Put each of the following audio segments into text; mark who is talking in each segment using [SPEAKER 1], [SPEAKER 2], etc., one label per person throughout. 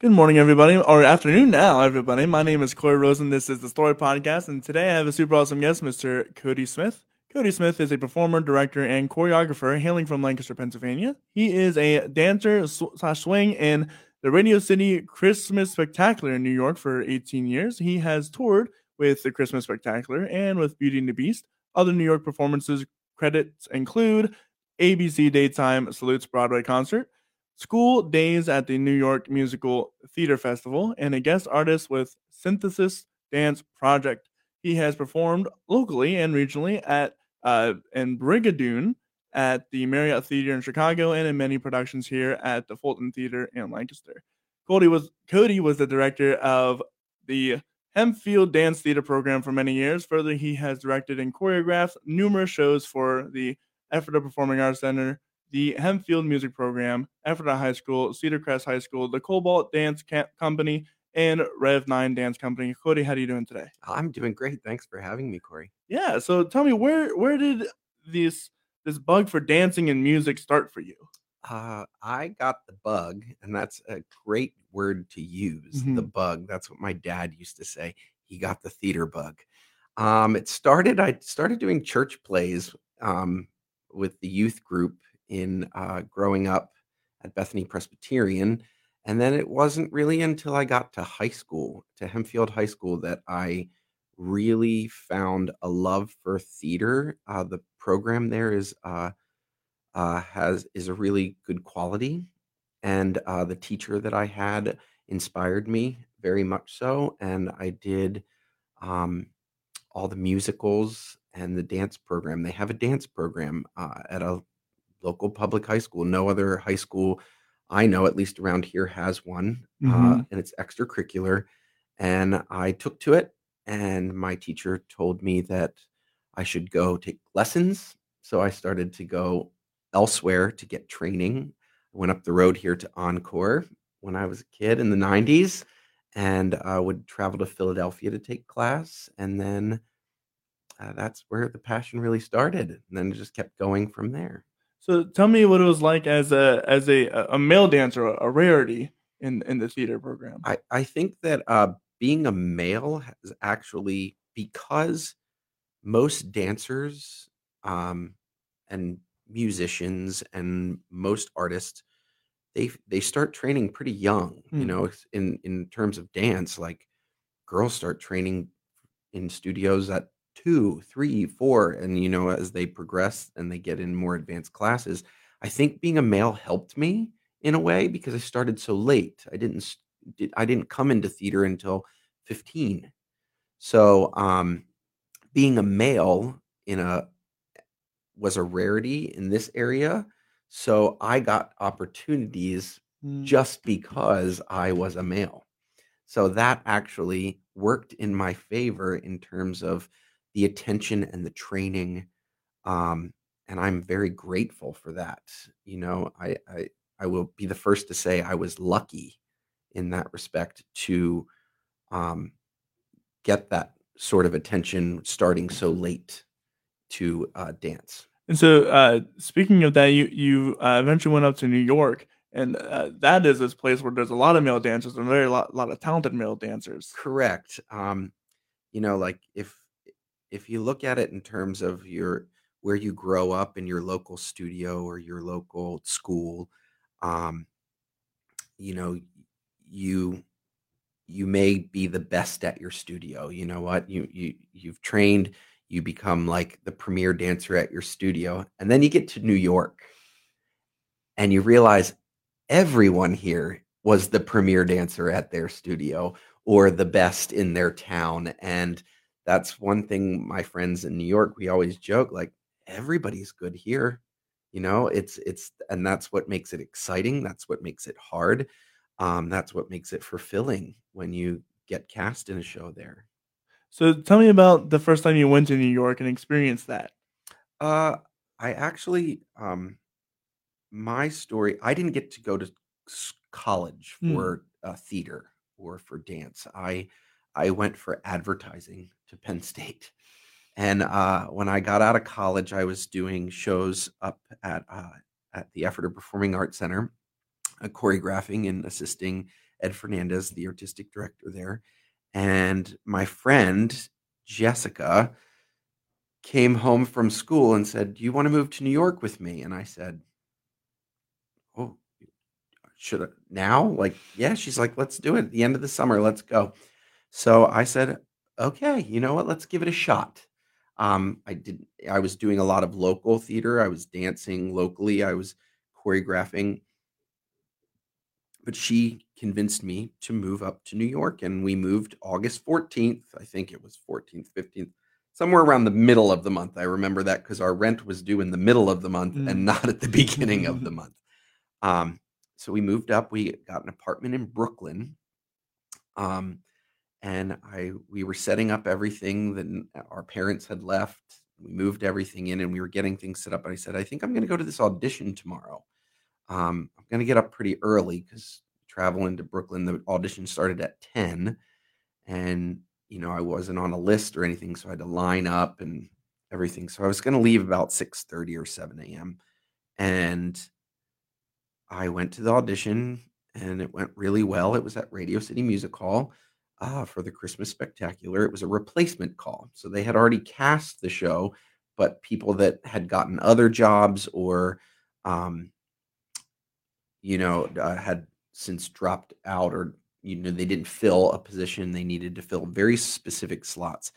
[SPEAKER 1] Good morning, everybody, or afternoon now, everybody. My name is Corey Rosen. This is the Story Podcast, and today I have a super awesome guest, Mr. Cody Smith. Cody Smith is a performer, director, and choreographer hailing from Lancaster, Pennsylvania. He is a dancer slash swing in the Radio City Christmas Spectacular in New York for 18 years. He has toured with the Christmas Spectacular and with Beauty and the Beast. Other New York performances credits include ABC Daytime Salutes Broadway concert, School Daze at the New York Musical Theater Festival, and a guest artist with Synthesis Dance Project. He has performed locally and regionally at uh, in Brigadoon at the Marriott Theater in Chicago and in many productions here at the Fulton Theater in Lancaster. Cody was Cody was the director of the Hempfield Dance Theater program for many years. Further, he has directed and choreographed numerous shows for the Ephrata Performing Arts Center, the Hempfield Music Program, Ephrata High School, Cedar Crest High School, the Cobalt Dance Camp Company, and Rev 9 Dance Company. Cody, how are you doing today?
[SPEAKER 2] I'm doing great. Thanks for having me, Corey.
[SPEAKER 1] Yeah. So tell me where where did this this bug for dancing and music start for you?
[SPEAKER 2] Uh, I got the bug, and that's a great word to use. The
[SPEAKER 1] Mhm.
[SPEAKER 2] bug. That's what my dad used to say. He got the theater bug. Um, it started. I started doing church plays um, with the youth group in uh, growing up at Bethany Presbyterian, and then it wasn't really until I got to high school, to Hempfield High School, that I really found a love for theater. Uh, the program there is uh, uh, has is a really good quality, and uh, the teacher that I had inspired me very much so, and I did um, all the musicals and the dance program. They have a dance program uh, at a local public high school. No other high school I know, at least around here, has one, uh,
[SPEAKER 1] Mhm.
[SPEAKER 2] and it's extracurricular. And I took to it, and my teacher told me that I should go take lessons. So I started to go elsewhere to get training. I went up the road here to Encore when I was a kid in the 90s and uh, would travel to Philadelphia to take class. And then uh, that's where the passion really started. And then it just kept going from there.
[SPEAKER 1] So tell me what it was like as a as a a male dancer, a rarity in in the theater program.
[SPEAKER 2] I, I think that uh, being a male has actually, because most dancers um, and musicians and most artists they they start training pretty young you
[SPEAKER 1] Hmm.
[SPEAKER 2] know in in terms of dance like girls start training in studios at two three four and you know as they progress and they get in more advanced classes i think being a male helped me in a way because i started so late i didn't did, i didn't come into theater until 15 so um being a male in a was a rarity in this area. So I got opportunities
[SPEAKER 1] Mm.
[SPEAKER 2] just because I was a male. So that actually worked in my favor in terms of the attention and the training. Um, and I'm very grateful for that. You know, I, I I will be the first to say I was lucky in that respect to um, get that sort of attention starting so late to uh, dance.
[SPEAKER 1] And so, uh, speaking of that, you you uh, eventually went up to New York, and uh, that is this place where there's a lot of male dancers and very lot, lot of talented male dancers.
[SPEAKER 2] Correct. Um, you know, like if if you look at it in terms of your where you grow up in your local studio or your local school, um, you know, you you may be the best at your studio. You know what? You you you've trained, you become like the premier dancer at your studio, and then you get to New York and you realize everyone here was the premier dancer at their studio or the best in their town. And that's one thing my friends in New York, we always joke like everybody's good here. You know, it's it's and that's what makes it exciting. That's what makes it hard. Um, that's what makes it fulfilling when you get cast in a show there.
[SPEAKER 1] So, tell me about the first time you went to New York and experienced that.
[SPEAKER 2] Uh, I actually, um, my story, I didn't get to go to college
[SPEAKER 1] Hmm.
[SPEAKER 2] for uh, theater or for dance. I I went for advertising to Penn State. And uh, when I got out of college, I was doing shows up at uh, at the Ephrata Performing Arts Center. uh, choreographing and assisting Ed Fernandez, the artistic director there. And my friend Jessica came home from school and said, "Do you want to move to New York with me?" And I said, "Oh, should I now?" Like, yeah. She's like, "Let's do it. At the end of the summer, let's go." So I said, "Okay, you know what? Let's give it a shot." Um, I did. I was doing a lot of local theater. I was dancing locally. I was choreographing. But she convinced me to move up to New York, and we moved August 14th. I think it was 14th, 15th, somewhere around the middle of the month. I remember that because our rent was due in the middle of the month
[SPEAKER 1] Mm.
[SPEAKER 2] and not at the beginning of the month. Um, so we moved up. We got an apartment in Brooklyn. Um, and I we were setting up everything that our parents had left. We moved everything in and we were getting things set up. And I said, I think I'm going to go to this audition tomorrow. Um, I'm going to get up pretty early because traveling to Brooklyn, the audition started at 10. And, you know, I wasn't on a list or anything. So I had to line up and everything. So I was going to leave about six thirty or 7 a.m. And I went to the audition and it went really well. It was at Radio City Music Hall uh, for the Christmas Spectacular. It was a replacement call. So they had already cast the show, but people that had gotten other jobs or, um, you know, uh, had since dropped out or, you know, they didn't fill a position. They needed to fill very specific slots.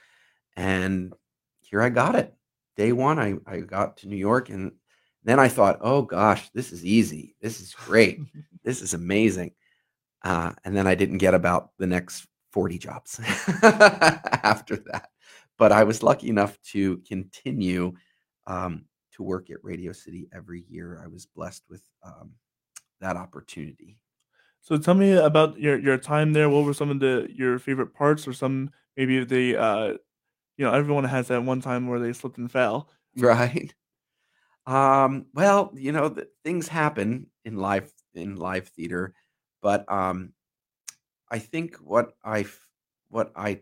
[SPEAKER 2] And here I got it. Day one, I, I got to New York and then I thought, oh gosh, this is easy. This is great. this is amazing. Uh, and then I didn't get about the next 40 jobs after that. But I was lucky enough to continue um, to work at Radio City every year. I was blessed with um, that opportunity.
[SPEAKER 1] So tell me about your your time there. What were some of the your favorite parts, or some maybe they, uh, you know, everyone has that one time where they slipped and fell.
[SPEAKER 2] Right. Um, well, you know, th- things happen in live in live theater, but um, I think what I what I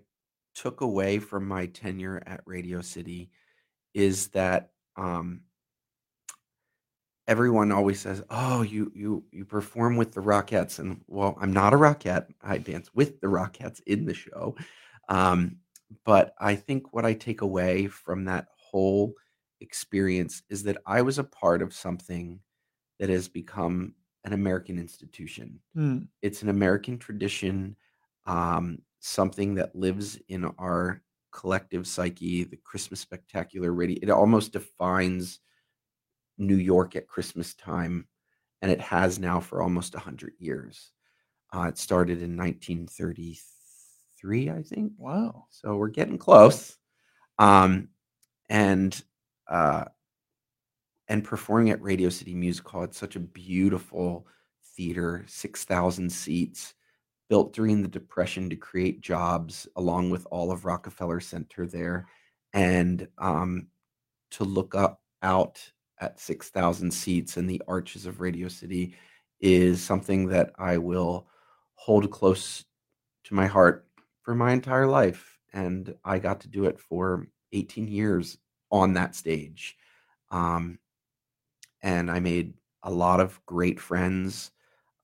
[SPEAKER 2] took away from my tenure at Radio City is that um, everyone always says, "Oh, you you you perform with the Rockettes," and well, I'm not a Rockette. I dance with the Rockettes in the show, um, but I think what I take away from that whole experience is that I was a part of something that has become an American institution.
[SPEAKER 1] Hmm.
[SPEAKER 2] It's an American tradition, um, something that lives in our collective psyche. The Christmas Spectacular radio, it almost defines New York at Christmas time, and it has now for almost 100 years. Uh, it started in 1933, I think.
[SPEAKER 1] Wow.
[SPEAKER 2] So we're getting close. Um, and uh, and performing at Radio City Music Hall, it's such a beautiful theater, 6,000 seats, built during the Depression to create jobs, along with all of Rockefeller Center there. And um, to look up out at 6,000 seats and the arches of Radio City is something that I will hold close to my heart for my entire life. And I got to do it for 18 years on that stage. Um, and I made a lot of great friends.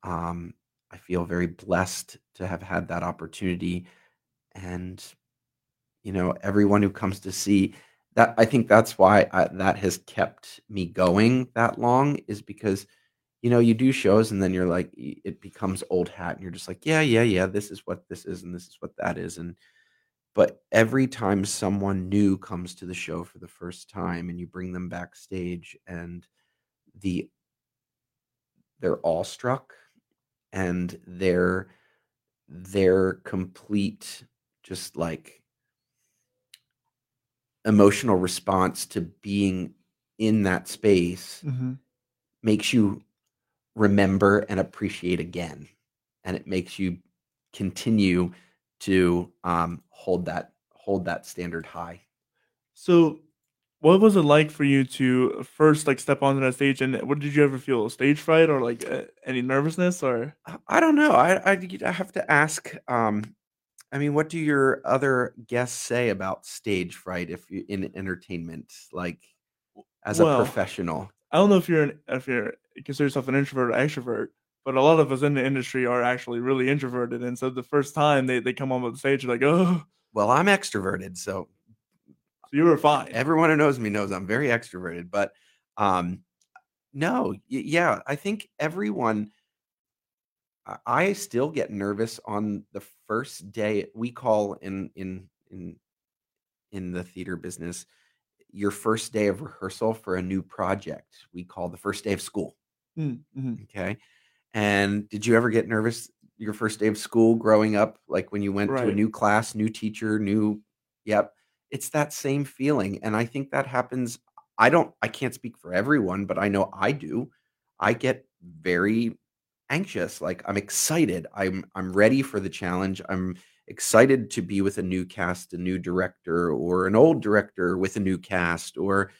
[SPEAKER 2] Um, I feel very blessed to have had that opportunity. And, you know, everyone who comes to see that, I think that's why I, that has kept me going that long, is because, you know, you do shows and then you're like, it becomes old hat and you're just like, yeah, yeah, yeah, this is what this is and this is what that is. And, but every time someone new comes to the show for the first time and you bring them backstage and the they're awestruck and their their complete just like emotional response to being in that space
[SPEAKER 1] hmm
[SPEAKER 2] makes you remember and appreciate again and it makes you continue to um, hold that hold that standard high.
[SPEAKER 1] So, what was it like for you to first like step onto that stage? And what did you ever feel stage fright or like uh, any nervousness or?
[SPEAKER 2] I I don't know. I I I have to ask. Um, I mean, what do your other guests say about stage fright if you in entertainment, like as a
[SPEAKER 1] Well,
[SPEAKER 2] professional?
[SPEAKER 1] I don't know if you're an, if you're consider yourself an introvert or extrovert, but a lot of us in the industry are actually really introverted, and so the first time they, they come on the stage, like, oh,
[SPEAKER 2] Well, I'm extroverted, so
[SPEAKER 1] you were fine.
[SPEAKER 2] everyone who knows me knows I'm very extroverted. But um, no, y- yeah, I think everyone. I- I still get nervous on the first day. We call in in in in the theater business your first day of rehearsal for a new project. We call the first day of school.
[SPEAKER 1] Mm, mhm.
[SPEAKER 2] Okay. And did you ever get nervous your first day of school growing up? Like when you went to a new class, new teacher, new, yep. It's that same feeling. And I think that happens. I don't, I can't speak for everyone, but I know I do. I get very anxious. Like I'm excited. I'm, I'm ready for the challenge. I'm excited to be with a new cast, a new director, or an old director with a new cast, or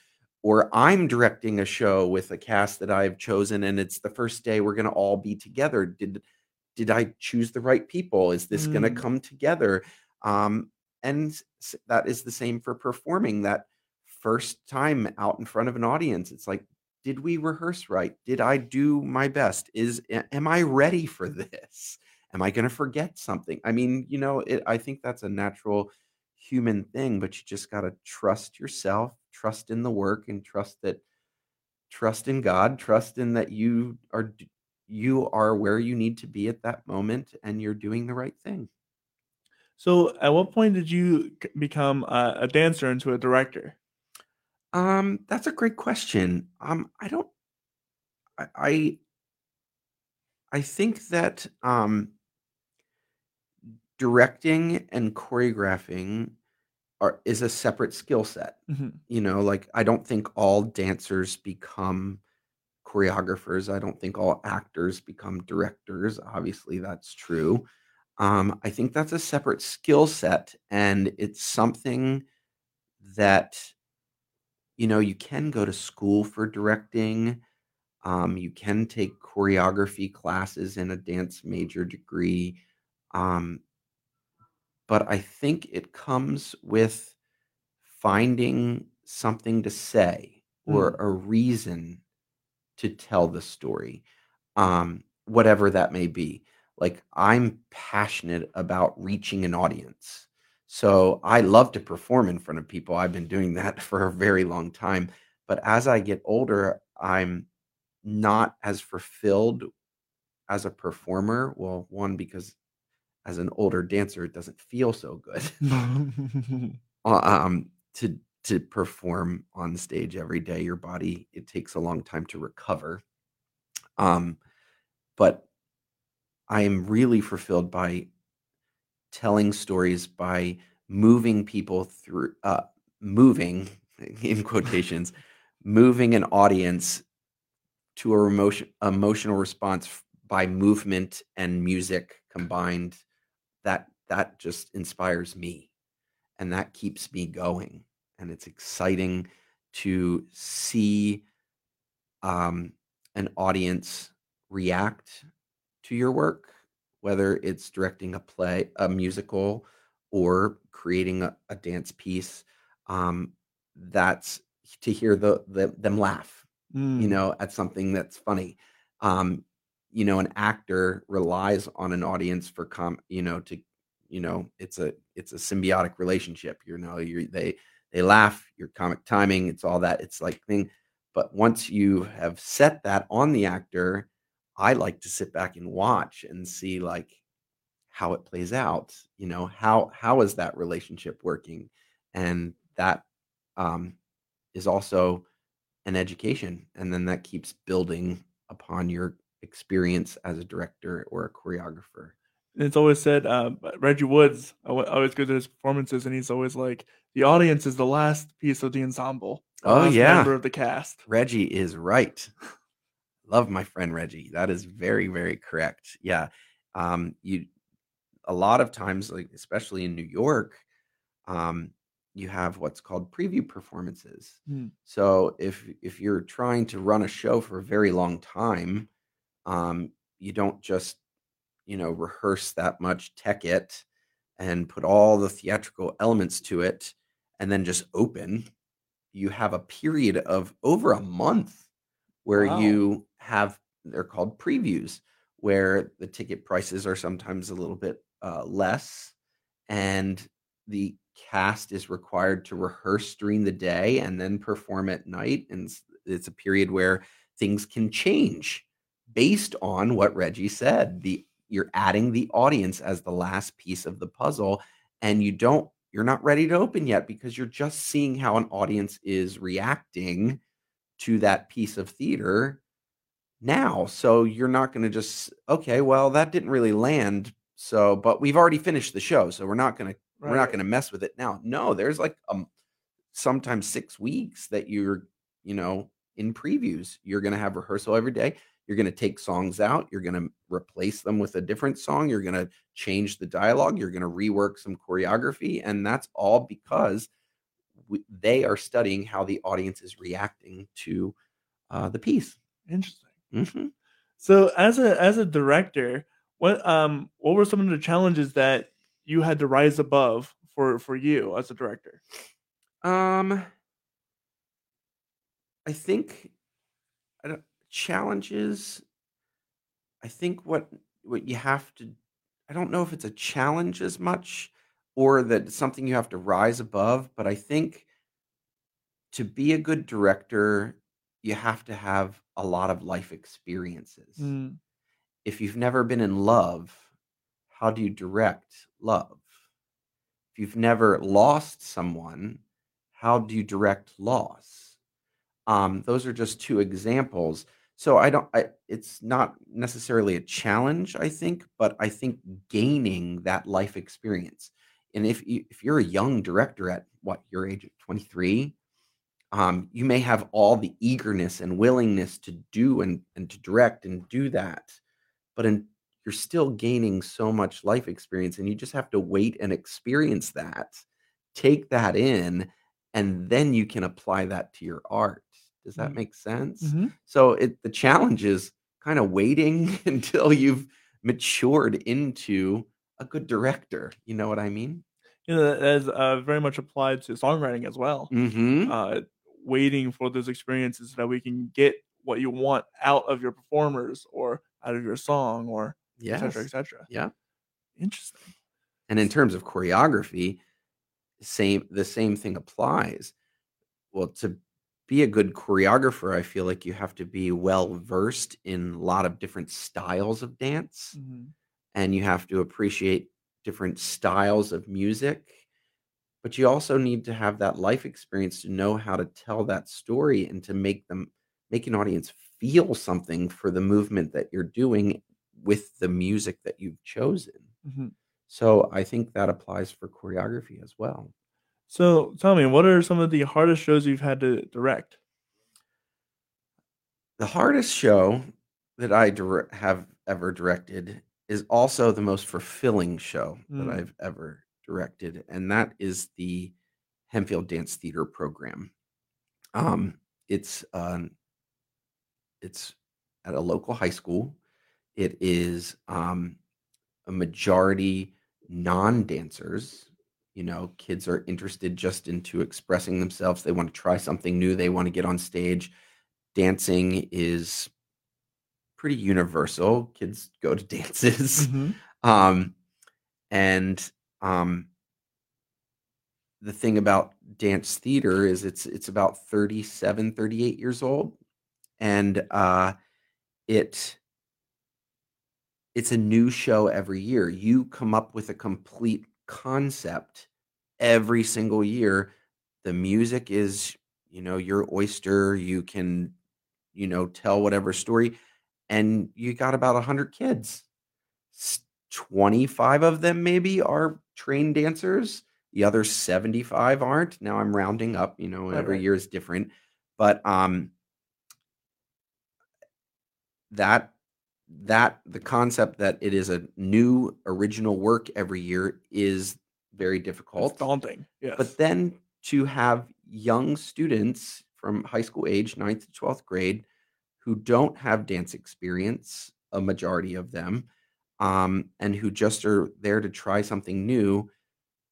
[SPEAKER 2] or I'm directing a show with a cast that I've chosen and it's the first day we're going to all be together. Did did I choose the right people? Is this going to
[SPEAKER 1] Mm.
[SPEAKER 2] come together? Um, and that is the same for performing that first time out in front of an audience. It's like, did we rehearse right? Did I do my best? Is am I ready for this? Am I going to forget something? I mean, you know, it, I think that's a natural human thing, but you just got to trust yourself, trust in the work, and trust that trust in God, trust in that you are you are where you need to be at that moment, and you're doing the right thing.
[SPEAKER 1] So, at what point did you become a, a dancer into a director?
[SPEAKER 2] Um, that's a great question. Um, I don't. I I, I think that um, directing and choreographing are is a separate skill set.
[SPEAKER 1] Mhm.
[SPEAKER 2] You know, like I don't think all dancers become choreographers. I don't think all actors become directors. Obviously, that's true. Um, I think that's a separate skill set, and it's something that you know you can go to school for directing. Um, you can take choreography classes in a dance major degree. Um, but I think it comes with finding something to say or
[SPEAKER 1] Mm.
[SPEAKER 2] a reason to tell the story, um, whatever that may be. Like, I'm passionate about reaching an audience. So I love to perform in front of people. I've been doing that for a very long time. But as I get older, I'm not as fulfilled as a performer. Well, one, because as an older dancer, it doesn't feel so good uh, um, to to perform on stage every day. Your body it takes a long time to recover. Um, but I am really fulfilled by telling stories by moving people through uh, moving in quotations moving an audience to a emotion, emotional response by movement and music combined that that just inspires me and that keeps me going and it's exciting to see um, an audience react to your work whether it's directing a play a musical or creating a, a dance piece um, that's to hear the, the them laugh you
[SPEAKER 1] Mm.
[SPEAKER 2] know at something that's funny um, you know an actor relies on an audience for com you know to you know it's a it's a symbiotic relationship you know you they they laugh your comic timing it's all that it's like thing but once you have set that on the actor i like to sit back and watch and see like how it plays out you know how how is that relationship working and that um is also an education and then that keeps building upon your experience as a director or a choreographer
[SPEAKER 1] And it's always said, uh, Reggie Woods al- always goes to his performances, and he's always like, the audience is the last piece of the ensemble,
[SPEAKER 2] Oh, yeah.
[SPEAKER 1] member of the cast.
[SPEAKER 2] reggie is right love my friend reggie that is very very correct yeah um you a lot of times like especially in new york um you have what's called preview performances
[SPEAKER 1] Hmm.
[SPEAKER 2] so if if you're trying to run a show for a very long time um you don't just you know rehearse that much tech it and put all the theatrical elements to it and then just open you have a period of over a month where
[SPEAKER 1] Wow.
[SPEAKER 2] you have they're called previews where the ticket prices are sometimes a little bit uh, less and the cast is required to rehearse during the day and then perform at night and it's, a period where things can change based on what Reggie said the you're adding the audience as the last piece of the puzzle and you don't you're not ready to open yet because you're just seeing how an audience is reacting to that piece of theater now. So you're not going to just okay, well that didn't really land. So, but we've already finished the show, so we're not going to we're not going to mess with it now. No, there's like um sometimes 6 weeks that you're, you know, in previews. You're going to have rehearsal every day. You're going to take songs out, you're going to replace them with a different song, you're going to change the dialogue, you're going to rework some choreography and that's all because we, they are studying how the audience is reacting to uh, the piece.
[SPEAKER 1] Interesting.
[SPEAKER 2] Mhm.
[SPEAKER 1] So as a as a director, what um what were some of the challenges that you had to rise above for for you as a director?
[SPEAKER 2] Um, I think I don't, challenges. I think what what you have to. I don't know if it's a challenge as much, or that it's something you have to rise above. But I think to be a good director, you have to have a lot of life experiences.
[SPEAKER 1] Mm,
[SPEAKER 2] If you've never been in love, how do you direct love? If you've never lost someone, how do you direct loss? Um, those are just two examples. So I don't. I, it's not necessarily a challenge, I think, but I think gaining that life experience. And if you, if you're a young director at what your age of 23, um, you may have all the eagerness and willingness to do and and to direct and do that, but in, you're still gaining so much life experience, and you just have to wait and experience that, take that in, and then you can apply that to your art. Does that
[SPEAKER 1] Mm.
[SPEAKER 2] make sense?
[SPEAKER 1] mhm.
[SPEAKER 2] So it the challenge is kind of waiting until you've matured into a good director. You know what I mean?
[SPEAKER 1] You know, that is uh, very much applied to songwriting as well.
[SPEAKER 2] Mm-hmm.
[SPEAKER 1] Uh, waiting for those experiences so that we can get what you want out of your performers or out of your song or et
[SPEAKER 2] Yes.
[SPEAKER 1] cetera, et cetera.
[SPEAKER 2] Yeah.
[SPEAKER 1] Interesting.
[SPEAKER 2] And in terms of choreography, same the same thing applies. Well, to be a good choreographer, I feel like you have to be well versed in a lot of different styles of dance
[SPEAKER 1] Mhm.
[SPEAKER 2] and you have to appreciate different styles of music. But you also need to have that life experience to know how to tell that story and to make them make an audience feel something for the movement that you're doing with the music that you've chosen.
[SPEAKER 1] Mhm.
[SPEAKER 2] So I think that applies for choreography as well.
[SPEAKER 1] So tell me, what are some of the hardest shows you've had to direct?
[SPEAKER 2] The hardest show that I dir- have ever directed is also the most fulfilling show that
[SPEAKER 1] Mm.
[SPEAKER 2] I've ever directed, and that is the Hempfield Dance Theater program. Um, it's um, it's at a local high school. It is um, a majority non-dancers. You know, kids are interested just into expressing themselves. They want to try something new. They want to get on stage. Dancing is pretty universal. Kids go to dances.
[SPEAKER 1] Mhm.
[SPEAKER 2] Um, and um, the thing about dance theater is it's it's about 37, 38 years old. And uh, it it's a new show every year. You come up with a complete concept every single year. The music is, you know, your oyster. You can, you know, tell whatever story. And you got about 100 kids. S- 25 of them maybe are trained dancers. The other 75 aren't. Now I'm rounding up, you know,
[SPEAKER 1] Right,
[SPEAKER 2] every
[SPEAKER 1] right.
[SPEAKER 2] year is different. But um that that the concept that it is a new original work every year is very
[SPEAKER 1] It's
[SPEAKER 2] difficult.
[SPEAKER 1] daunting. Yes.
[SPEAKER 2] But then to have young students from high school age, 9th to 12th grade, who don't have dance experience, a majority of them, um, and who just are there to try something new,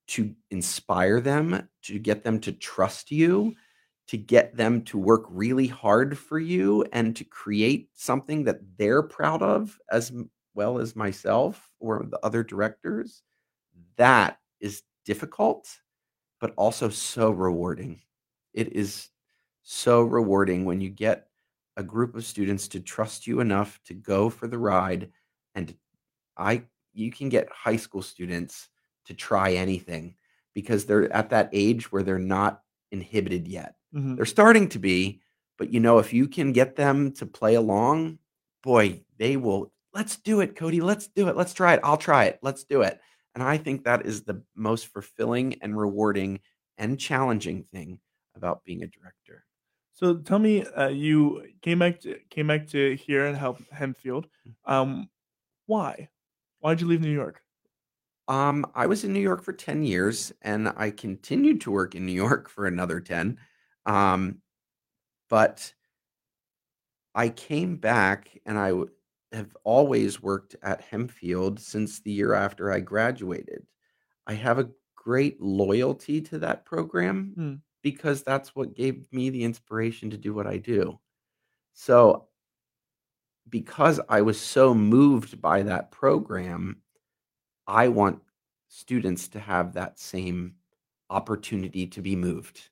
[SPEAKER 2] to inspire them, to get them to trust you, to get them to work really hard for you, and to create something that they're proud of as well as myself or the other directors, that is difficult, but also so rewarding. It is so rewarding when you get a group of students to trust you enough to go for the ride and I you can get high school students to try anything because they're at that age where they're not inhibited yet.
[SPEAKER 1] Mhm.
[SPEAKER 2] They're starting to be, but you know, if you can get them to play along, boy, they will. Let's do it, Cody. Let's do it. Let's try it. I'll try it. Let's do it. And I think that is the most fulfilling and rewarding and challenging thing about being a director.
[SPEAKER 1] So tell me, uh, you came back to came back to here and help Hempfield.
[SPEAKER 2] Mm.
[SPEAKER 1] Um, why? Why'd you leave New York?
[SPEAKER 2] Um, I was in New York for 10 years and I continued to work in New York for another 10. Um, but I came back and I w- have always worked at Hempfield since the year after I graduated. I have a great loyalty to that program
[SPEAKER 1] Mm.
[SPEAKER 2] because that's what gave me the inspiration to do what I do. So, because I was so moved by that program, I want students to have that same opportunity to be moved.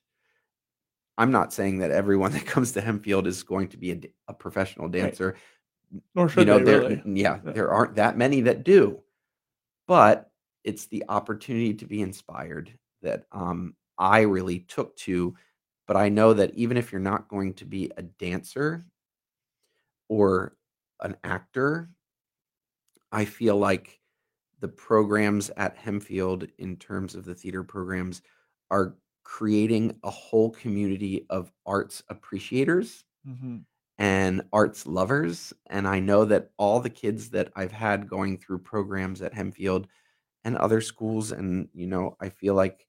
[SPEAKER 2] I'm not saying that everyone that comes to Hempfield is going to be a professional dancer.
[SPEAKER 1] Or
[SPEAKER 2] You
[SPEAKER 1] should
[SPEAKER 2] know,
[SPEAKER 1] they
[SPEAKER 2] there,
[SPEAKER 1] really?
[SPEAKER 2] yeah,
[SPEAKER 1] Yeah.
[SPEAKER 2] there aren't that many that do, but it's the opportunity to be inspired that um, I really took to. But I know that even if you're not going to be a dancer or an actor, I feel like the programs at Hempfield, in terms of the theater programs, are creating a whole community of arts appreciators
[SPEAKER 1] Mhm.
[SPEAKER 2] and arts lovers. And I know that all the kids that I've had going through programs at Hempfield and other schools, and you know, I feel like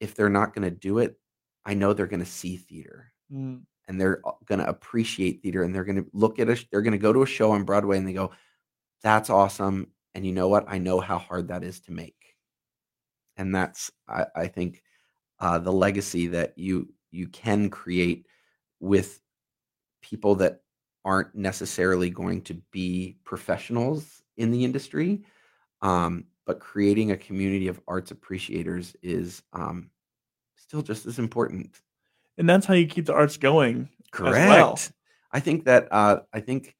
[SPEAKER 2] if they're not going to do it, I know they're going to see theater
[SPEAKER 1] Mm.
[SPEAKER 2] And they're going to appreciate theater and they're going to look at a, they're going to go to a show on Broadway and they go, that's awesome. And you know what? I know how hard that is to make. And that's, I, I think, uh, the legacy that you you can create with people that aren't necessarily going to be professionals in the industry, um, but creating a community of arts appreciators is um, still just as important.
[SPEAKER 1] And that's how you keep the arts going. well.
[SPEAKER 2] Correct. I think that uh, I think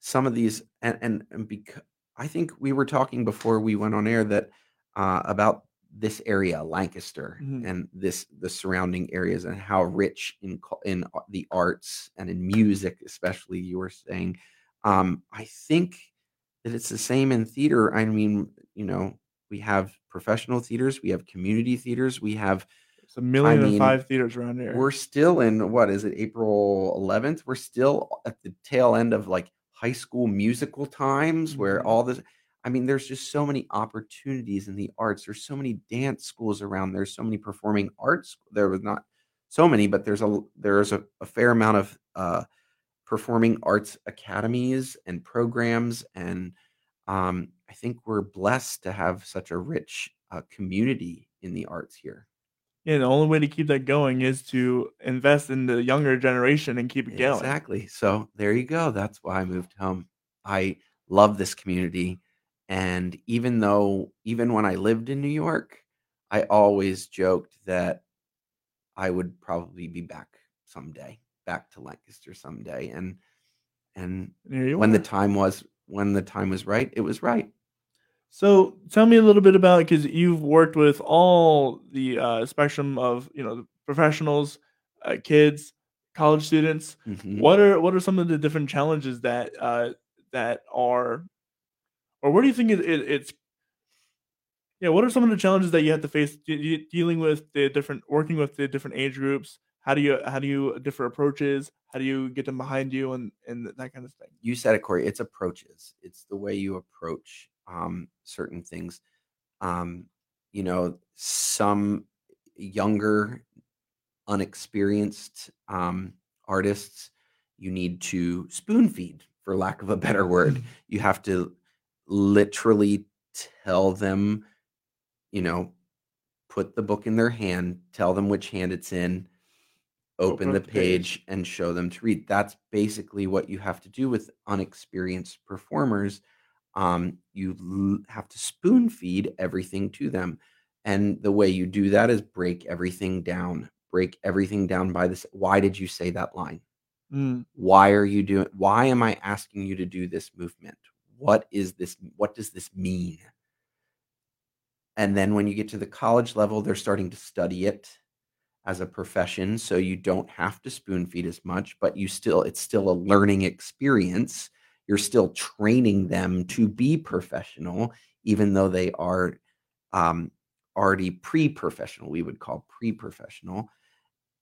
[SPEAKER 2] some of these and and, and because I think we were talking before we went on air that uh, about this area, Lancaster,
[SPEAKER 1] Mhm.
[SPEAKER 2] and this the surrounding areas, and how rich in in the arts and in music, especially. You were saying, um, I think that it's the same in theater. I mean, you know, we have professional theaters, we have community theaters, we have
[SPEAKER 1] It's a million and
[SPEAKER 2] mean,
[SPEAKER 1] five theaters around here.
[SPEAKER 2] we're still in what is it, April 11th? We're still at the tail end of like high school musical times where
[SPEAKER 1] Mhm.
[SPEAKER 2] all this. I mean, there's just so many opportunities in the arts. There's so many dance schools around. There's so many performing arts. There was not so many, but there's a there's a, a fair amount of uh, performing arts academies and programs, and um, I think we're blessed to have such a rich uh, community in the arts here.
[SPEAKER 1] Yeah, the only way to keep that going is to invest in the younger generation and keep it going.
[SPEAKER 2] Exactly. So there you go. That's why I moved home. I love this community. And even though, even when I lived in New York, I always joked that I would probably be back someday, back to Lancaster someday. And, and
[SPEAKER 1] And here you
[SPEAKER 2] when the time was, when the time was right, it was right.
[SPEAKER 1] So tell me a little bit about because you've worked with all the uh, spectrum of you know the professionals, uh, kids, college students.
[SPEAKER 2] Mhm.
[SPEAKER 1] What are what are some of the different challenges that uh, that are, or what do you think it, it, it's? Yeah, what are some of the challenges that you have to face de- dealing with the different working with the different age groups? How do you how do you differ approaches? How do you get them behind you and and that kind of thing?
[SPEAKER 2] you said it, Corey. It's approaches. It's the way you approach um, certain things. Um, you know, some younger, unexperienced um, artists, you need to spoon feed, for lack of a better word. You have to literally tell them, you know, put the book in their hand, tell them which hand it's in, open
[SPEAKER 1] Open
[SPEAKER 2] the
[SPEAKER 1] the page.
[SPEAKER 2] page and show them to read. That's basically what you have to do with unexperienced performers. Um, you l- have to spoon feed everything to them. And the way you do that is break everything down. Break everything down by this. Why did you say that line?
[SPEAKER 1] Mm,
[SPEAKER 2] Why are you doing why am I asking you to do this movement? What is this what does this mean? And then when you get to the college level, they're starting to study it as a profession, so you don't have to spoon feed as much, but you still it's still a learning experience. You're still training them to be professional, even though they are um, already pre-professional. We would call pre-professional.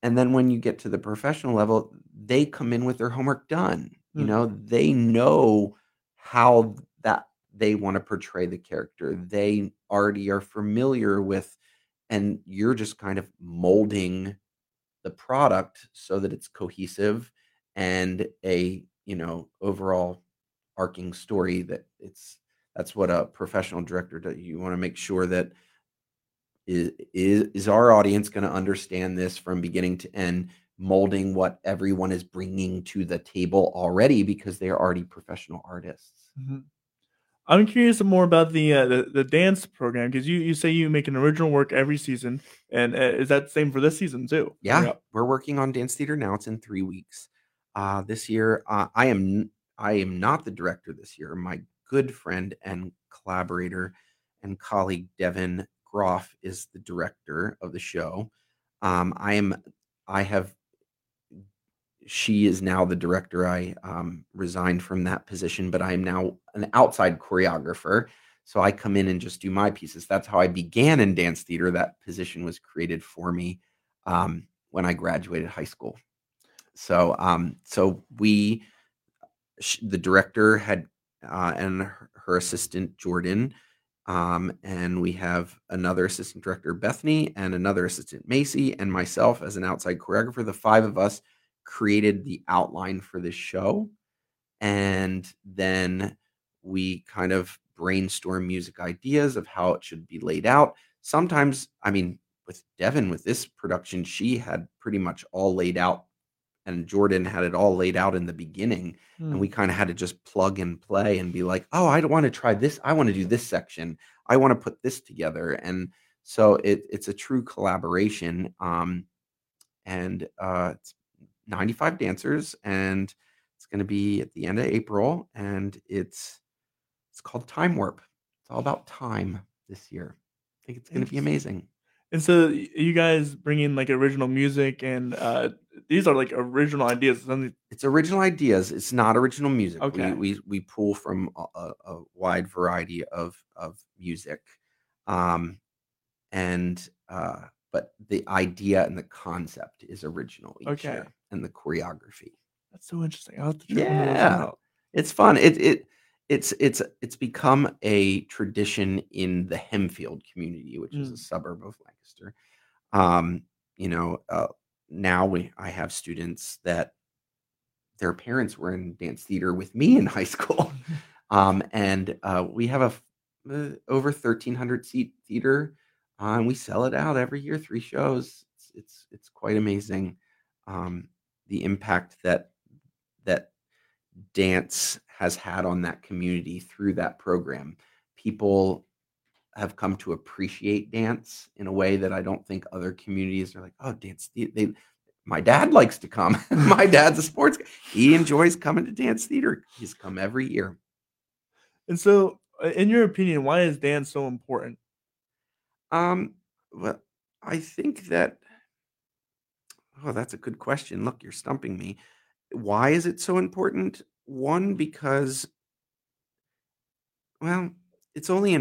[SPEAKER 2] And then when you get to the professional level, they come in with their homework done. You
[SPEAKER 1] Hmm.
[SPEAKER 2] know, they know how that they want to portray the character. They already are familiar with, and you're just kind of molding the product so that it's cohesive and a, you know, overall arcing story that it's that's what a professional director does. You want to make sure that is is, is our audience going to understand this from beginning to end molding what everyone is bringing to the table already because they are already professional artists
[SPEAKER 1] mhm. I'm curious more about the uh, the, the dance program because you, you say you make an original work every season, and uh, is that the same for this season too?
[SPEAKER 2] yeah we're working on dance theater now it's in three weeks uh, this year uh, i am i am not the director this year my good friend and collaborator and colleague devin groff is the director of the show um, i am i have she is now the director. I um, resigned from that position, but I am now an outside choreographer. So I come in and just do my pieces. That's how I began in dance theater. That position was created for me um, when I graduated high school. So, um, so we, sh- the director had, uh, and her, her assistant Jordan, um, and we have another assistant director Bethany, and another assistant Macy, and myself as an outside choreographer. The five of us created the outline for this show and then we kind of brainstorm music ideas of how it should be laid out sometimes i mean with devin with this production she had pretty much all laid out and jordan had it all laid out in the beginning
[SPEAKER 1] Hmm.
[SPEAKER 2] and we kind of had to just plug and play and be like oh i don't want to try this i want to do this section i want to put this together and so it, it's a true collaboration um, and uh, it's 95 dancers and it's going to be at the end of April and it's it's called Time Warp. It's all about time this year. I think it's going to be amazing.
[SPEAKER 1] And so you guys bring in like original music, and uh, these are like original ideas. Something
[SPEAKER 2] It's original ideas. It's not original music.
[SPEAKER 1] Okay.
[SPEAKER 2] We we we pull from a, a, wide variety of of music, um, and uh, but the idea and the concept is original each
[SPEAKER 1] Okay.
[SPEAKER 2] year, and the choreography.
[SPEAKER 1] that's so interesting. I'll have to check one of
[SPEAKER 2] Yeah. It's fun. It it it's it's it's become a tradition in the Hempfield community, which is a
[SPEAKER 1] Mm.
[SPEAKER 2] suburb of Lancaster. Um, you know, uh, now we I have students that their parents were in dance theater with me in high school. Um, and uh, we have a uh, over 1300 seat theater uh, and we sell it out every year, three shows. It's it's, it's quite amazing um, the impact that that dance has had on that community through that program. People have come to appreciate dance in a way that I don't think other communities are like, oh, dance. thea- They, my dad likes to come. my dad's a sports guy. He enjoys coming to dance theater. He's come every year.
[SPEAKER 1] And so, uh, in your opinion, why is dance so important?
[SPEAKER 2] Um, well, I think that, oh, that's a good question. Look, you're stumping me. Why is it so important? One, because Well, it's only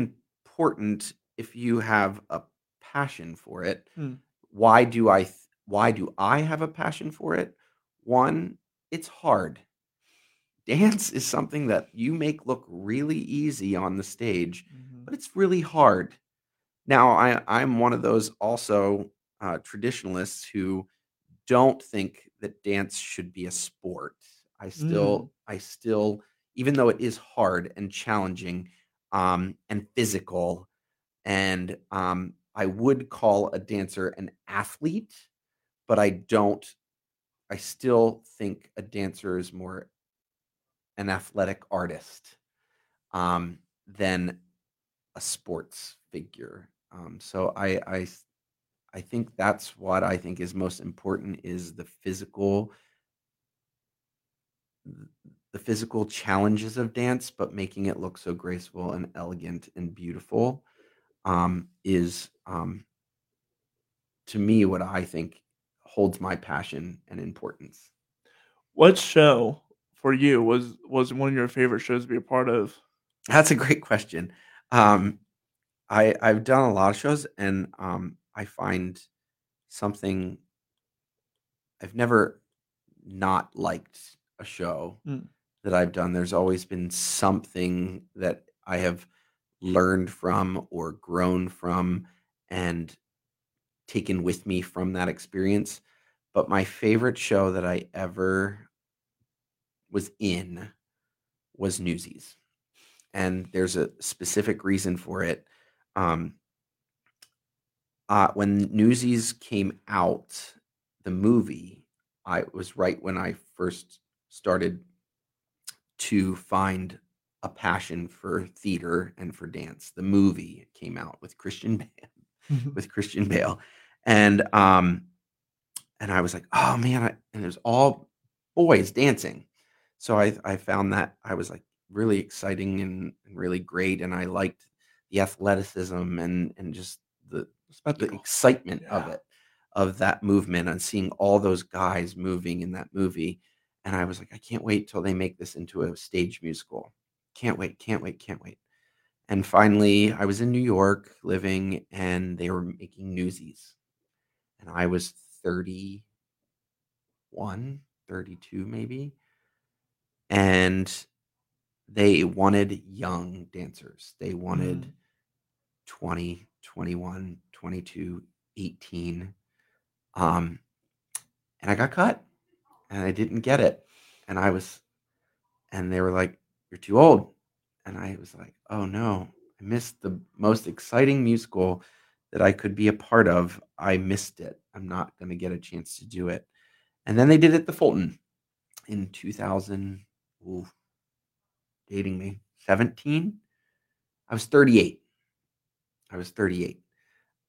[SPEAKER 2] important if you have a passion for it.
[SPEAKER 1] Hmm.
[SPEAKER 2] Why do I th- why do I have a passion for it? One, it's hard. Dance is something that you make look really easy on the stage,
[SPEAKER 1] Mhm.
[SPEAKER 2] but it's really hard. Now, I I'm one of those also uh, traditionalists who don't think that dance should be a sport. I
[SPEAKER 1] Mm.
[SPEAKER 2] still I still even though it is hard and challenging um, and physical, and um, I would call a dancer an athlete, but I don't. I still think a dancer is more an athletic artist. Um, than a sports figure. Um, so I think that's what I think is most important is the physical the physical challenges of dance, but making it look so graceful and elegant and beautiful um, is um, to me what I think holds my passion and importance.
[SPEAKER 1] What show for you was was one of your favorite shows to be a part of?
[SPEAKER 2] That's a great question. Um, I I've done a lot of shows, and um, I find something I've never not liked a show
[SPEAKER 1] Mm.
[SPEAKER 2] That I've done. There's always been something that I have learned from or grown from and taken with me from that experience. But my favorite show that I ever was in was Newsies. And there's a specific reason for it. Um, uh, when Newsies came out, the movie, I was right when I first started to find a passion for theater and for dance. The movie came out with Christian Bale, with Christian Bale, and um, and I was like, oh man, I, and it was all boys dancing. So I I found that I was like really exciting and, and really great, and I liked the athleticism and and just the the excitement of it, of that movement and seeing all those guys moving in that movie. And I was like, I can't wait till they make this into a stage musical. Can't wait, can't wait, can't wait. And finally, I was in New York living and they were making Newsies. And I was 31, 32 maybe. And they wanted young dancers. They wanted
[SPEAKER 1] Mm.
[SPEAKER 2] 20, 21, 22, 18. Um, and I got cut and I didn't get it. And I was, and they were like, You're too old. And I was like, Oh no, I missed the most exciting musical that I could be a part of. I missed it. I'm not going to get a chance to do it. And then they did it the Fulton in 2000, ooh, dating me, 17. I was 38. I was 38.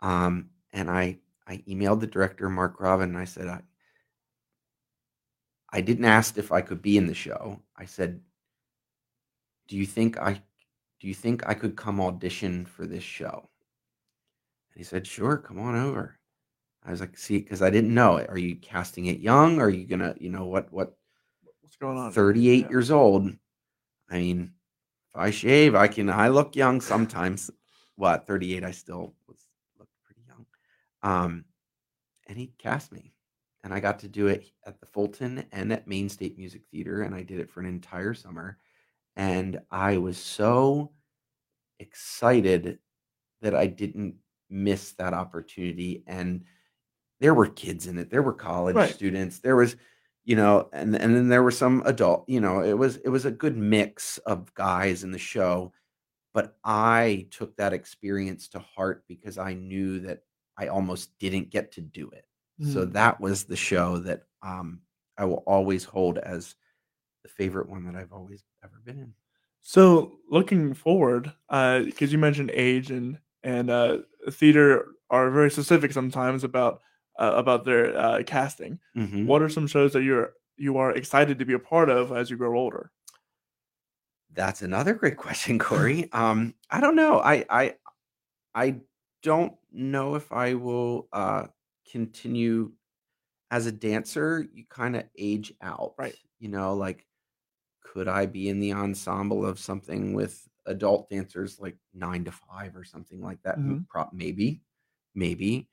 [SPEAKER 2] Um, and I I emailed the director, Mark Robin, and I said, I, I didn't ask if I could be in the show. I said, Do you think I do you think I could come audition for this show? And he said, Sure, come on over. I was like, see, because I didn't know. Are you casting it young? Are you gonna, you know, what what
[SPEAKER 1] What's going on?
[SPEAKER 2] 38
[SPEAKER 1] Yeah.
[SPEAKER 2] years old. I mean, if I shave, I can I look young sometimes. What, 38, I still was looked pretty young. Um, and he cast me. And I got to do it at the Fulton and at Maine State Music Theater, and I did it for an entire summer. And I was so excited that I didn't miss that opportunity. And there were kids in it. There were college
[SPEAKER 1] Right.
[SPEAKER 2] students. There was, you know, and and then there were some adult. You know, it was it was a good mix of guys in the show. But I took that experience to heart because I knew that I almost didn't get to do it. So
[SPEAKER 1] Mm.
[SPEAKER 2] that was the show that um, I will always hold as the favorite one that I've always ever been in.
[SPEAKER 1] So looking forward, because you mentioned age and and uh, theater are very specific sometimes about uh, about their uh, casting.
[SPEAKER 2] Mhm.
[SPEAKER 1] What are some shows that you're you are excited to be a part of as you grow older?
[SPEAKER 2] That's another great question, Cory. Um, I don't know. I I I don't know if I will uh continue as a dancer. You kind of age out,
[SPEAKER 1] Right.
[SPEAKER 2] You know, like could I be in the ensemble of something with adult dancers like nine to five or something like that? M-
[SPEAKER 1] Mhm.
[SPEAKER 2] Prop maybe, maybe.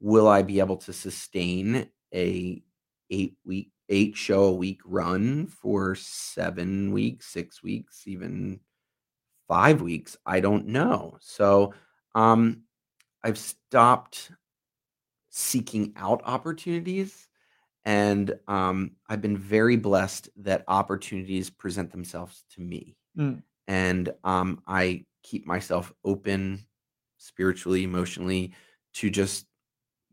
[SPEAKER 2] Will I be able to sustain a eight week, eight show a week run for seven weeks, six weeks, even five weeks? I don't know. So um I've stopped seeking out opportunities and um, I've been very blessed that opportunities present themselves to me,
[SPEAKER 1] Mm.
[SPEAKER 2] and um, I keep myself open spiritually, emotionally to just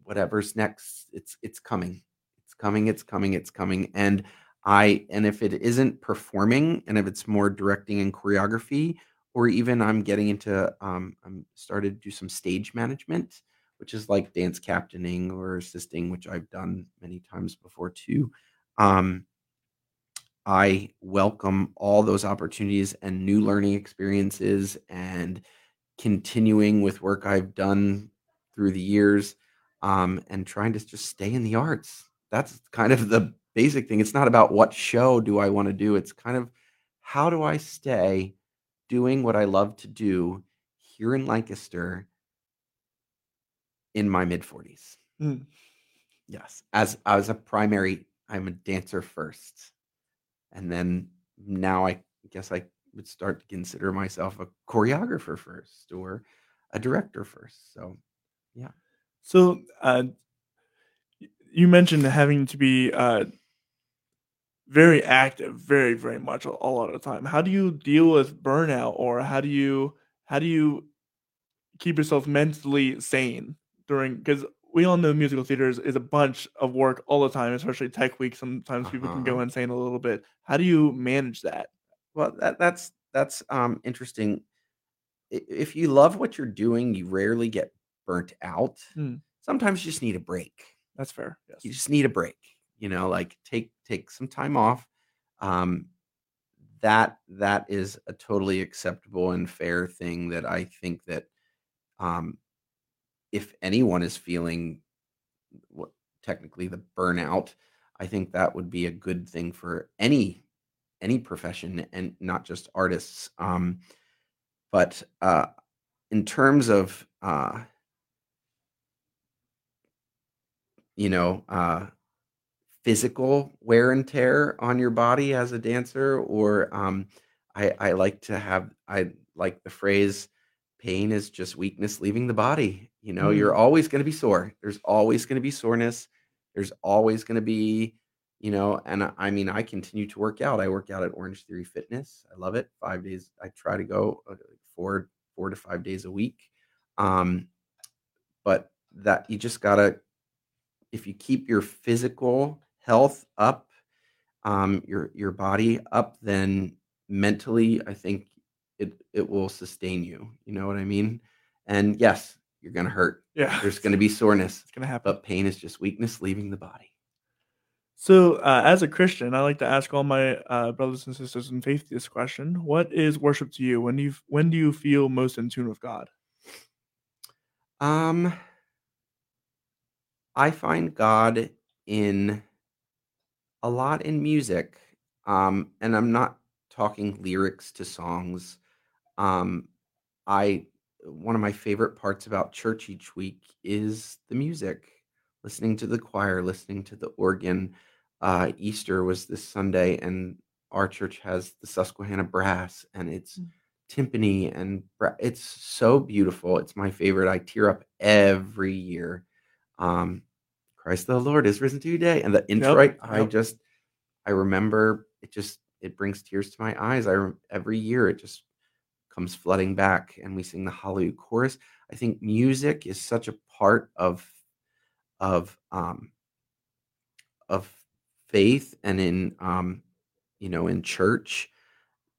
[SPEAKER 2] whatever's next. It's it's coming, it's coming, it's coming, it's coming, and I and if it isn't performing, and if it's more directing and choreography, or even I'm getting into um, I'm started to do some stage management, which is like dance captaining or assisting, which I've done many times before too. Um, I welcome all those opportunities and new learning experiences and continuing with work I've done through the years um, and trying to just stay in the arts. That's kind of the basic thing. It's not about what show do I want to do. It's kind of how do I stay doing what I love to do here in Lancaster in my mid 40s.
[SPEAKER 1] Mm.
[SPEAKER 2] Yes, as I was a primary, I'm a dancer first, and then now I guess I would start to consider myself a choreographer first or a director first. So, yeah.
[SPEAKER 1] So, uh, you mentioned having to be uh, very active, very, very much a, a lot of the time. How do you deal with burnout, or how do you how do you keep yourself mentally sane during? Because we all know musical theaters is, a bunch of work all the time, especially tech week. Sometimes people can
[SPEAKER 2] Uh-huh.
[SPEAKER 1] go insane a little bit. How do you manage that?
[SPEAKER 2] Well, that that's that's um interesting. If you love what you're doing, you rarely get burnt out.
[SPEAKER 1] Mm,
[SPEAKER 2] Sometimes you just need a break.
[SPEAKER 1] that's fair.
[SPEAKER 2] You just need a break. You know, like take take some time off. Um, that that is a totally acceptable and fair thing that I think that um, if anyone is feeling what technically the burnout, I think that would be a good thing for any any profession and not just artists. Um, but uh, in terms of uh, you know uh, physical wear and tear on your body as a dancer, or um, I, I like to have I like the phrase pain is just weakness leaving the body. You know, you're
[SPEAKER 1] Mm,
[SPEAKER 2] always going to be sore. There's always going to be soreness. There's always going to be, you know, and I I mean, I continue to work out. I work out at Orange Theory Fitness. I love it. Five days. I try to go uh, four four to five days a week. Um, but that you just gotta if you keep your physical health up, um, your your body up, then mentally, I think it it will sustain you. You know what I mean? And yes, you're gonna hurt.
[SPEAKER 1] yeah,
[SPEAKER 2] There's gonna be soreness,
[SPEAKER 1] it's gonna happen.
[SPEAKER 2] but pain is just weakness leaving the body.
[SPEAKER 1] So, uh, as a Christian, I like to ask all my uh, brothers and sisters in faith this question: What is worship to you? When you when do you feel most in tune with God?
[SPEAKER 2] Um, I find God in a lot in music. Um, and I'm not talking lyrics to songs. Um, I one of my favorite parts about church each week is the music, listening to the choir, listening to the organ. Uh, Easter was this Sunday, and our church has the Susquehanna Brass, and it's
[SPEAKER 1] Mm.
[SPEAKER 2] timpani, and bra- it's so beautiful. It's my favorite. I tear up every year. Um, Christ the Lord is risen today, and the
[SPEAKER 1] Yep,
[SPEAKER 2] introit. I
[SPEAKER 1] yep.
[SPEAKER 2] just, I remember it. Just it brings tears to my eyes. I every year it just comes flooding back and we sing the hallelujah chorus. I think music is such a part of of um of faith and in um you know in church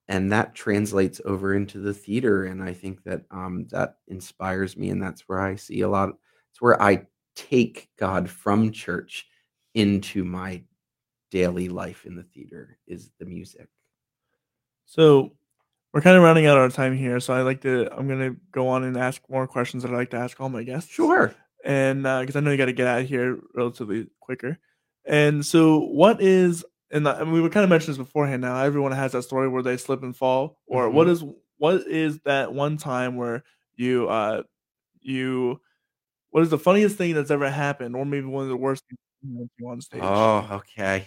[SPEAKER 2] and that translates over into the theater and i think that um that inspires me and that's where i see a lot it's where i take god from church into my daily life in the theater is the music.
[SPEAKER 1] So, we're kind of running out of time here. So, I like to I'm gonna go on and ask more questions that I like to ask all my guests.
[SPEAKER 2] sure
[SPEAKER 1] and because I know you got to get out of here relatively quicker. And so, what is and, I- and we were kind of mentioned this beforehand. Now everyone has that story where they slip and fall, or what
[SPEAKER 2] Mhm.
[SPEAKER 1] is what is that one time where you uh you what is the funniest thing that's ever happened, or maybe one of the worst things that happened to you on stage?
[SPEAKER 2] oh okay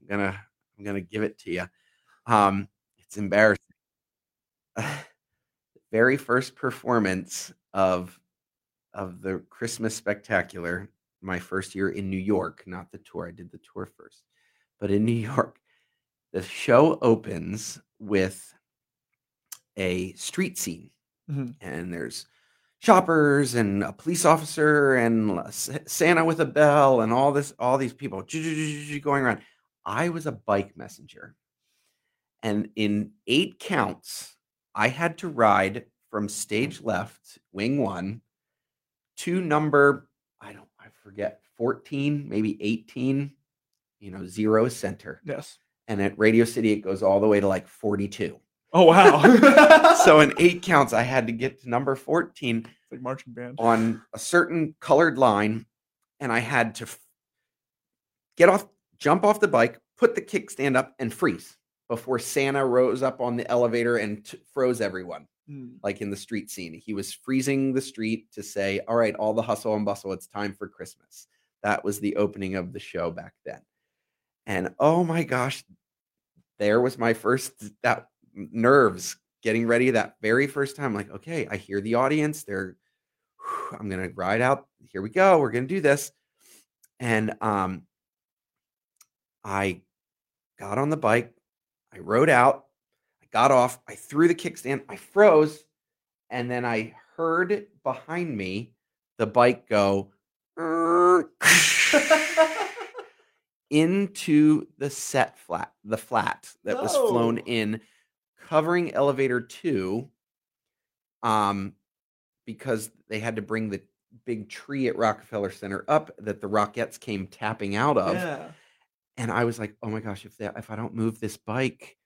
[SPEAKER 2] i'm gonna i'm gonna give it to you um it's embarrassing very first performance of of the Christmas Spectacular, my first year in New York, not the tour. I did the tour first, but in New York, the show opens with a street scene,
[SPEAKER 1] Mhm.
[SPEAKER 2] and there's shoppers and a police officer and Santa with a bell and all this, all these people going around. I was a bike messenger, and in eight counts, I had to ride from stage left, wing one, to number, I don't, I forget, 14, maybe 18, you know, zero center.
[SPEAKER 1] Yes.
[SPEAKER 2] And at Radio City, it goes all the way to like 42.
[SPEAKER 1] Oh wow.
[SPEAKER 2] so in eight counts, I had to get to number 14
[SPEAKER 1] It's like marching band.
[SPEAKER 2] on a certain colored line, and I had to get off, jump off the bike, put the kickstand up, and freeze before Santa rose up on the elevator and t- froze everyone,
[SPEAKER 1] Mm.
[SPEAKER 2] like in the street scene. He was freezing the street to say, All right, all the hustle and bustle, it's time for Christmas. That was the opening of the show back then. And oh my gosh, there was my first that nerves getting ready that very first time. Like, okay, I hear the audience. They're I'm gonna ride out. Here we go. We're gonna do this. And um I got on the bike, I rode out, I got off, I threw the kickstand, I froze, and then I heard behind me the bike go into the set flat, the flat that was flown in, covering elevator two. Um, because they had to bring the big tree at Rockefeller Center up that the Rockettes came tapping out of.
[SPEAKER 1] Yeah.
[SPEAKER 2] And I was like, oh my gosh, if that if I don't move this bike,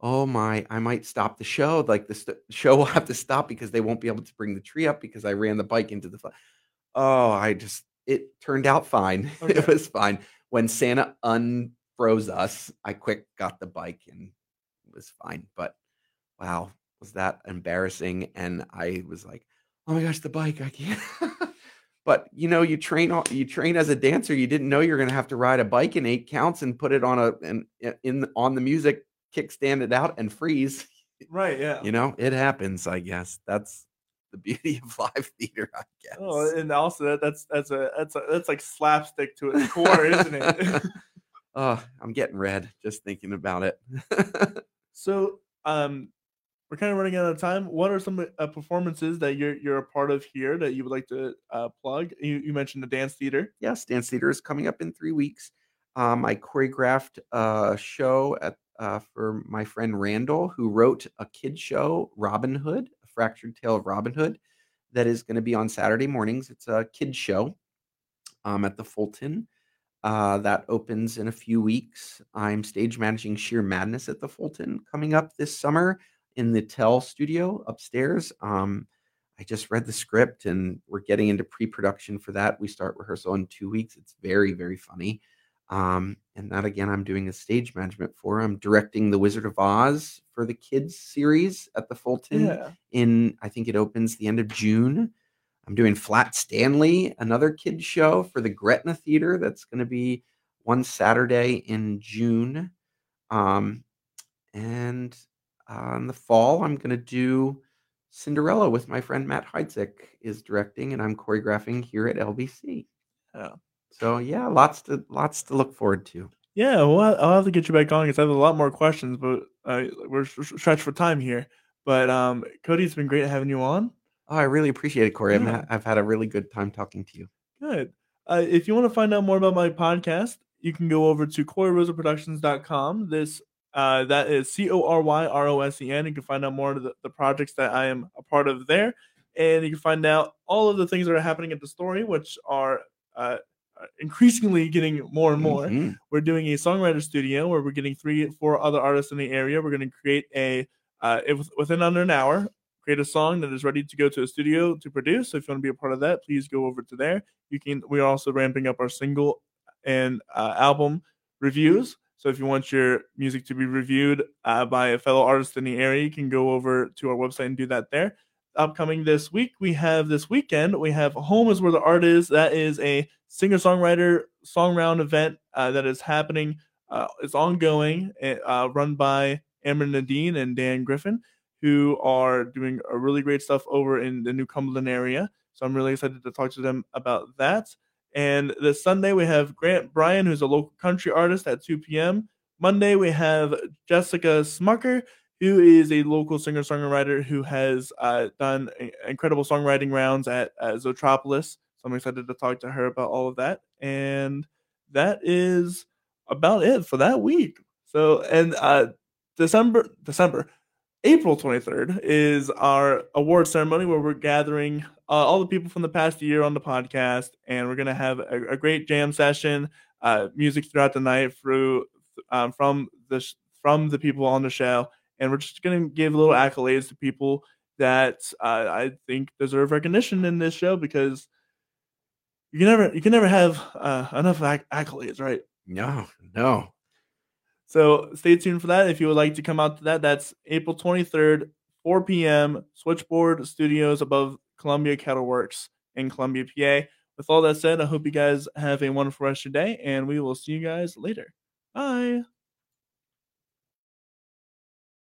[SPEAKER 2] oh my, I might stop the show. Like the st- show will have to stop because they won't be able to bring the tree up because I ran the bike into the flat. Oh, I just it turned out fine.
[SPEAKER 1] Oh, okay.
[SPEAKER 2] it was fine. When Santa unfroze us, I quick got the bike and it was fine. But wow, was that embarrassing? And I was like, oh my gosh, the bike, I can't. but you know, you train you train as a dancer. You didn't know you're going to have to ride a bike in eight counts and put it on a and in on the music, kickstand it out and freeze.
[SPEAKER 1] Right. Yeah.
[SPEAKER 2] You know, it happens. I guess that's the beauty of live theater. I guess.
[SPEAKER 1] Oh, and also that, that's that's a that's a that's like slapstick to its core, isn't it?
[SPEAKER 2] oh, I'm getting red just thinking about it.
[SPEAKER 1] so, um, we're kind of running out of time. What are some uh, performances that you're you're a part of here that you would like to uh, plug? You, you mentioned the dance theater.
[SPEAKER 2] yes, dance theater is coming up in three weeks. Um, I choreographed a show at uh, for my friend Randall, who wrote a kid show, Robin Hood, a fractured tale of Robin Hood, that is going to be on Saturday mornings. It's a kid show um, at the Fulton. Uh, that opens in a few weeks. I'm stage managing Shear Madness at the Fulton coming up this summer in the Tell studio upstairs. Um, I just read the script and we're getting into pre-production for that. We start rehearsal in two weeks. It's very, very funny. Um, and that again, I'm doing a stage management for. I'm directing the Wizard of Oz for the kids series at the Fulton
[SPEAKER 1] Yeah.
[SPEAKER 2] in I think it opens the end of June. I'm doing Flat Stanley, another kids show for the Gretna Theater. That's going to be one Saturday in June. Um, and uh, in the fall, I'm going to do Cinderella with my friend Matt Heidzik is directing, and I'm choreographing here at LBC.
[SPEAKER 1] Yeah.
[SPEAKER 2] So yeah, lots to lots to look forward to.
[SPEAKER 1] Yeah, well, I'll have to get you back on because I have a lot more questions, but uh, we're stretched for time here. But um, Cody, it's been great having you on.
[SPEAKER 2] Oh, I really appreciate it, Cory. I've,
[SPEAKER 1] Yeah.
[SPEAKER 2] ha- I've had a really good time talking to you.
[SPEAKER 1] Good. Uh, if you want to find out more about my podcast, you can go over to CoryRosenProductions.com. This uh, that is C O R Y R O S E N. You can find out more of the, the projects that I am a part of there, and you can find out all of the things that are happening at the story, which are uh, increasingly getting more and more.
[SPEAKER 2] Mhm.
[SPEAKER 1] We're doing a songwriter studio where we're getting three, four other artists in the area. We're going to create a uh, was- within under an hour, create a song that is ready to go to a studio to produce. So if you want to be a part of that, please go over to there. You can. We are also ramping up our single and uh, album reviews. So if you want your music to be reviewed uh, by a fellow artist in the area, you can go over to our website and do that there. Upcoming this week, we have this weekend, we have Home is Where the Art Is. That is a singer songwriter song round event uh, that is happening. Uh, it's ongoing, uh, run by Amber Nadine and Dan Griffin, who are doing really great stuff over in the New Cumberland area. So I'm really excited to talk to them about that. And this Sunday, we have Grant Bryan, who's a local country artist at 2 p.m. Monday, we have Jessica Smucker, who is a local singer songwriter who has uh, done incredible songwriting rounds at, at Zoetropolis. So I'm excited to talk to her about all of that. And that is about it for that week. So, and uh, December, December, April 23rd is our award ceremony where we're gathering uh, all the people from the past year on the podcast, and we're gonna have a, a great jam session, uh, music throughout the night through um, from the sh- from the people on the show, and we're just gonna give little accolades to people that uh, I think deserve recognition in this show because you can never you can never have uh, enough acc- accolades, right?
[SPEAKER 2] No, no.
[SPEAKER 1] So stay tuned for that. If you would like to come out to that, that's April 23rd, 4 p.m. Switchboard Studios above Columbia Kettle Works in Columbia, PA. With all that said, I hope you guys have a wonderful rest of your day, and we will see you guys later. Bye.